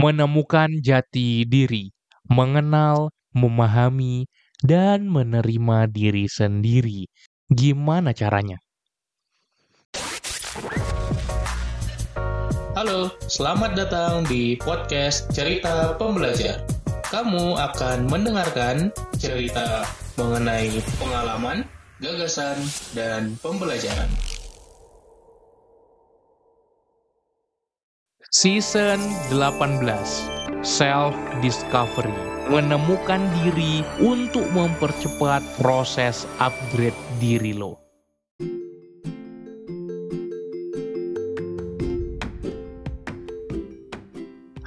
menemukan jati diri, mengenal, memahami, dan menerima diri sendiri. Gimana caranya? Halo, selamat datang di podcast Cerita Pembelajar. Kamu akan mendengarkan cerita mengenai pengalaman, gagasan, dan pembelajaran. Season 18 Self Discovery Menemukan diri untuk mempercepat proses upgrade diri lo.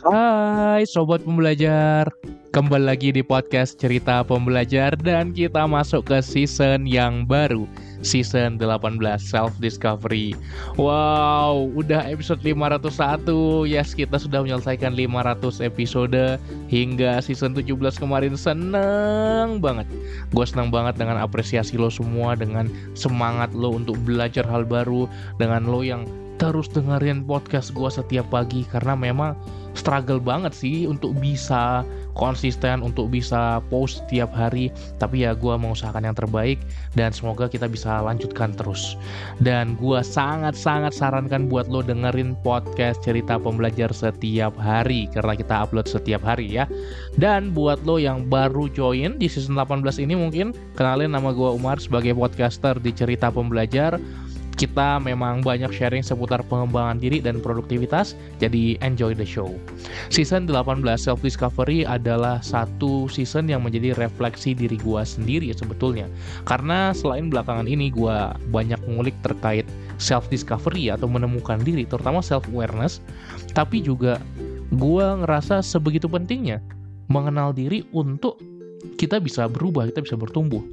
Hai Sobat Pembelajar Kembali lagi di podcast Cerita Pembelajar Dan kita masuk ke season yang baru Season 18 Self Discovery Wow, udah episode 501 Yes, kita sudah menyelesaikan 500 episode Hingga season 17 kemarin. Seneng banget. Gue seneng banget dengan apresiasi lo semua Dengan semangat lo untuk belajar hal baru Dengan lo yang terus dengerin podcast gue setiap pagi karena memang struggle banget sih untuk bisa konsisten untuk bisa post setiap hari. Tapi ya gue mengusahakan yang terbaik dan semoga kita bisa lanjutkan terus. Dan gue sangat-sangat sarankan buat lo dengerin podcast cerita pembelajar setiap hari karena kita upload setiap hari ya. Dan buat lo yang baru join di season 18 ini mungkin kenalin nama gue Umar sebagai podcaster di cerita pembelajar kita memang banyak sharing seputar pengembangan diri dan produktivitas, jadi enjoy the show. Season 18 Self Discovery adalah satu season yang menjadi refleksi diri gua sendiri sebetulnya. Karena selain belakangan ini gua banyak ngulik terkait self discovery atau menemukan diri, terutama self awareness, tapi juga gua ngerasa sebegitu pentingnya mengenal diri untuk kita bisa berubah, kita bisa bertumbuh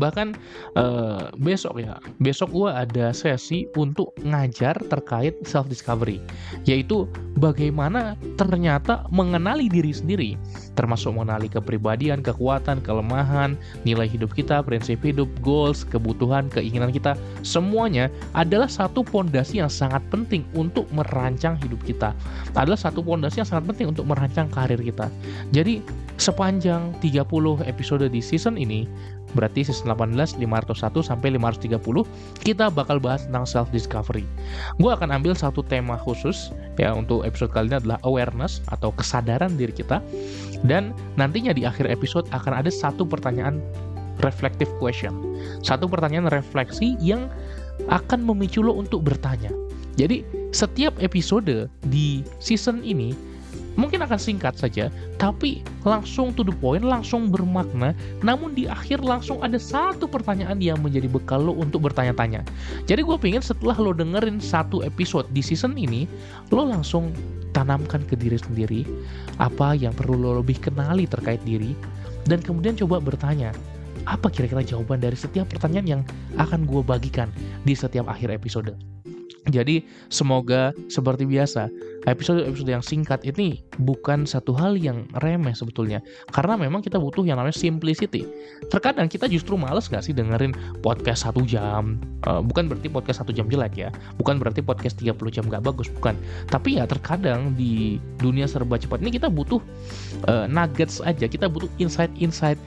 bahkan uh, besok ya besok gue ada sesi untuk ngajar terkait self discovery yaitu bagaimana ternyata mengenali diri sendiri termasuk mengenali kepribadian kekuatan kelemahan nilai hidup kita prinsip hidup goals kebutuhan keinginan kita. Semuanya adalah satu pondasi yang sangat penting untuk merancang hidup kita. Adalah satu pondasi yang sangat penting untuk merancang karir kita. Jadi sepanjang 30 episode di season ini Berarti season 18 501 sampai 530 kita bakal bahas tentang self discovery. Gue akan ambil satu tema khusus ya untuk episode kali ini adalah awareness atau kesadaran diri kita. Dan nantinya di akhir episode akan ada satu pertanyaan reflective question. Satu pertanyaan refleksi yang akan memicu lo untuk bertanya. Jadi setiap episode di season ini mungkin akan singkat saja, tapi langsung to the point, langsung bermakna, namun di akhir langsung ada satu pertanyaan yang menjadi bekal lo untuk bertanya-tanya. Jadi gue pengen setelah lo dengerin satu episode di season ini, lo langsung tanamkan ke diri sendiri apa yang perlu lo lebih kenali terkait diri, dan kemudian coba bertanya, apa kira-kira jawaban dari setiap pertanyaan yang akan gue bagikan di setiap akhir episode. Jadi semoga seperti biasa episode-episode yang singkat ini bukan satu hal yang remeh sebetulnya karena memang kita butuh yang namanya simplicity. Terkadang kita justru males gak sih dengerin podcast satu jam. Uh, bukan berarti podcast satu jam jelek ya. Bukan berarti podcast 30 jam gak bagus. Bukan. Tapi ya terkadang di dunia serba cepat ini kita butuh uh, nuggets aja. Kita butuh insight-insight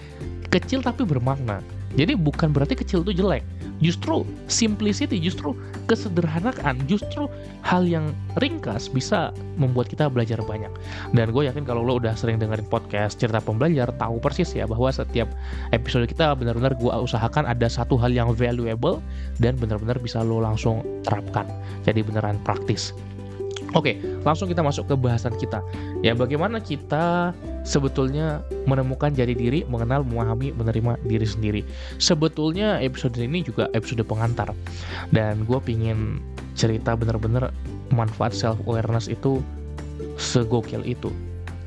kecil tapi bermakna. Jadi bukan berarti kecil itu jelek justru simplicity, justru kesederhanaan, justru hal yang ringkas bisa membuat kita belajar banyak. Dan gue yakin kalau lo udah sering dengerin podcast cerita pembelajar, tahu persis ya bahwa setiap episode kita benar-benar gue usahakan ada satu hal yang valuable dan benar-benar bisa lo langsung terapkan. Jadi beneran praktis. Oke, langsung kita masuk ke bahasan kita. Ya, bagaimana kita sebetulnya menemukan jati diri, mengenal, memahami, menerima diri sendiri. Sebetulnya episode ini juga episode pengantar. Dan gue pingin cerita bener-bener manfaat self-awareness itu segokil itu.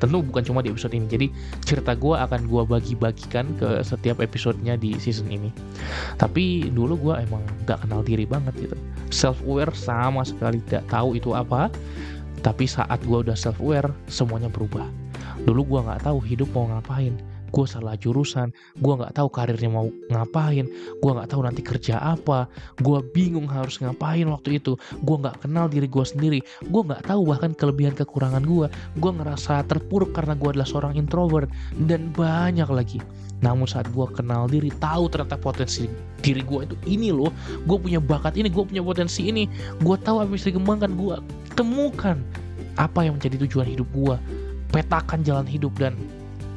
Tentu bukan cuma di episode ini. Jadi cerita gue akan gue bagi-bagikan ke setiap episodenya di season ini. Tapi dulu gue emang gak kenal diri banget gitu self aware sama sekali tidak tahu itu apa tapi saat gue udah self aware semuanya berubah dulu gue nggak tahu hidup mau ngapain gue salah jurusan gue nggak tahu karirnya mau ngapain gue nggak tahu nanti kerja apa gue bingung harus ngapain waktu itu gue nggak kenal diri gue sendiri gue nggak tahu bahkan kelebihan kekurangan gue gue ngerasa terpuruk karena gue adalah seorang introvert dan banyak lagi. Namun saat gue kenal diri tahu ternyata potensi diri gue itu ini loh gue punya bakat ini gue punya potensi ini gue tahu apa bisa dikembangkan gue temukan apa yang menjadi tujuan hidup gue petakan jalan hidup dan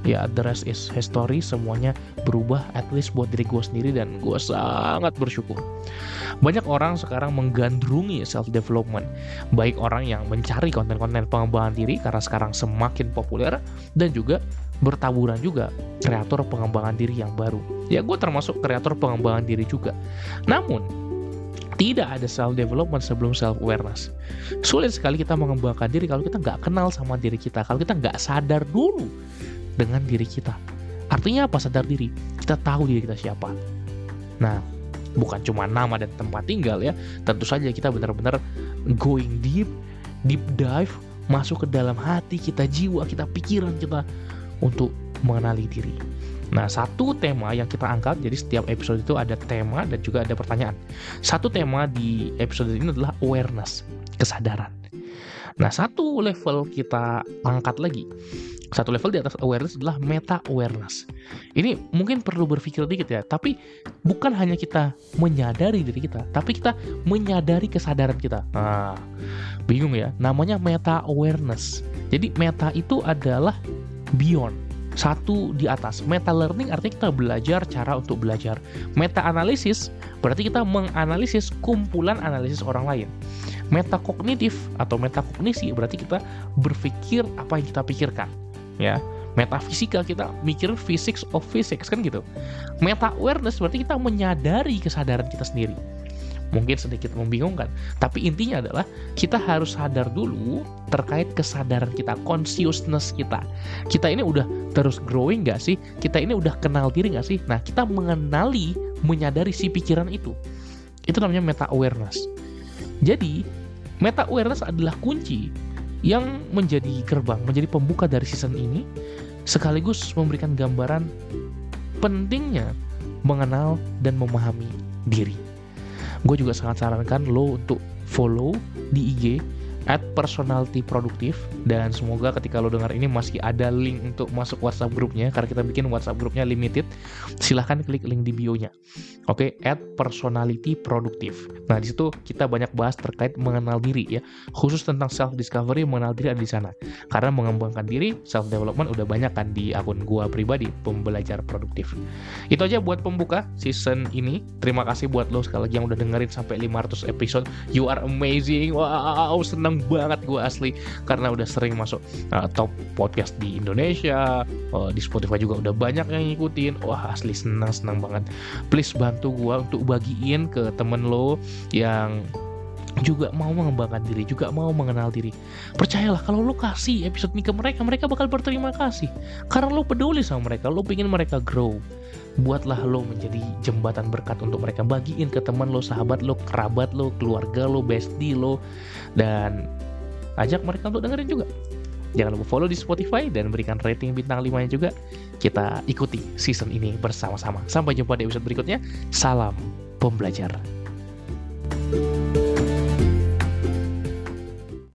ya the rest is history. Semuanya berubah at least buat diri gue sendiri dan gue sangat bersyukur. Banyak orang sekarang menggandrungi self development baik orang yang mencari konten-konten pengembangan diri karena sekarang semakin populer dan juga bertaburan juga kreator pengembangan diri yang baru. Ya gue termasuk kreator pengembangan diri juga. Namun tidak ada self development sebelum self awareness. Sulit sekali kita mengembangkan diri kalau kita nggak kenal sama diri kita, kalau kita nggak sadar dulu dengan diri kita. Artinya apa sadar diri? Kita tahu diri kita siapa. Nah, bukan cuma nama dan tempat tinggal ya. Tentu saja kita benar-benar going deep, deep dive, masuk ke dalam hati kita, jiwa kita, pikiran kita untuk mengenali diri. Nah, satu tema yang kita angkat, jadi setiap episode itu ada tema dan juga ada pertanyaan. Satu tema di episode ini adalah awareness, kesadaran. Nah, satu level kita angkat lagi. Satu level di atas awareness adalah meta awareness. Ini mungkin perlu berpikir dikit ya, tapi bukan hanya kita menyadari diri kita, tapi kita menyadari kesadaran kita. Nah, bingung ya, namanya meta awareness. Jadi meta itu adalah beyond satu di atas. Meta learning artinya kita belajar cara untuk belajar. Meta analisis berarti kita menganalisis kumpulan analisis orang lain. Meta kognitif atau meta kognisi berarti kita berpikir apa yang kita pikirkan. Ya, metafisika kita mikir physics of physics kan gitu. Meta awareness berarti kita menyadari kesadaran kita sendiri mungkin sedikit membingungkan. Tapi intinya adalah kita harus sadar dulu terkait kesadaran kita, consciousness kita. Kita ini udah terus growing gak sih? Kita ini udah kenal diri gak sih? Nah, kita mengenali, menyadari si pikiran itu. Itu namanya meta awareness. Jadi, meta awareness adalah kunci yang menjadi gerbang, menjadi pembuka dari season ini, sekaligus memberikan gambaran pentingnya mengenal dan memahami diri. Gue juga sangat sarankan lo untuk follow di IG at personality produktif. Dan semoga ketika lo dengar ini masih ada link untuk masuk WhatsApp grupnya karena kita bikin WhatsApp grupnya limited silahkan klik link di bio-nya. Oke okay? at personality produktif. Nah di situ kita banyak bahas terkait mengenal diri ya. Khusus tentang self discovery mengenal diri ada di sana. Karena mengembangkan diri self development udah banyak kan di akun gua pribadi pembelajar produktif. Itu aja buat pembuka season ini. Terima kasih buat lo sekali lagi yang udah dengerin sampai 500 episode. You are amazing. Wow banget gue asli karena udah sering masuk uh, top podcast di Indonesia uh, di Spotify juga udah banyak yang ngikutin wah asli senang senang banget please bantu gue untuk bagiin ke temen lo yang juga mau mengembangkan diri, juga mau mengenal diri. Percayalah kalau lo kasih episode ini ke mereka, mereka bakal berterima kasih. Karena lo peduli sama mereka, lo pengen mereka grow. Buatlah lo menjadi jembatan berkat untuk mereka. Bagiin ke teman lo, sahabat lo, kerabat lo, keluarga lo, bestie lo. Dan ajak mereka untuk dengerin juga. Jangan lupa follow di Spotify dan berikan rating bintang 5 nya juga. Kita ikuti season ini bersama-sama. Sampai jumpa di episode berikutnya. Salam pembelajar. thank you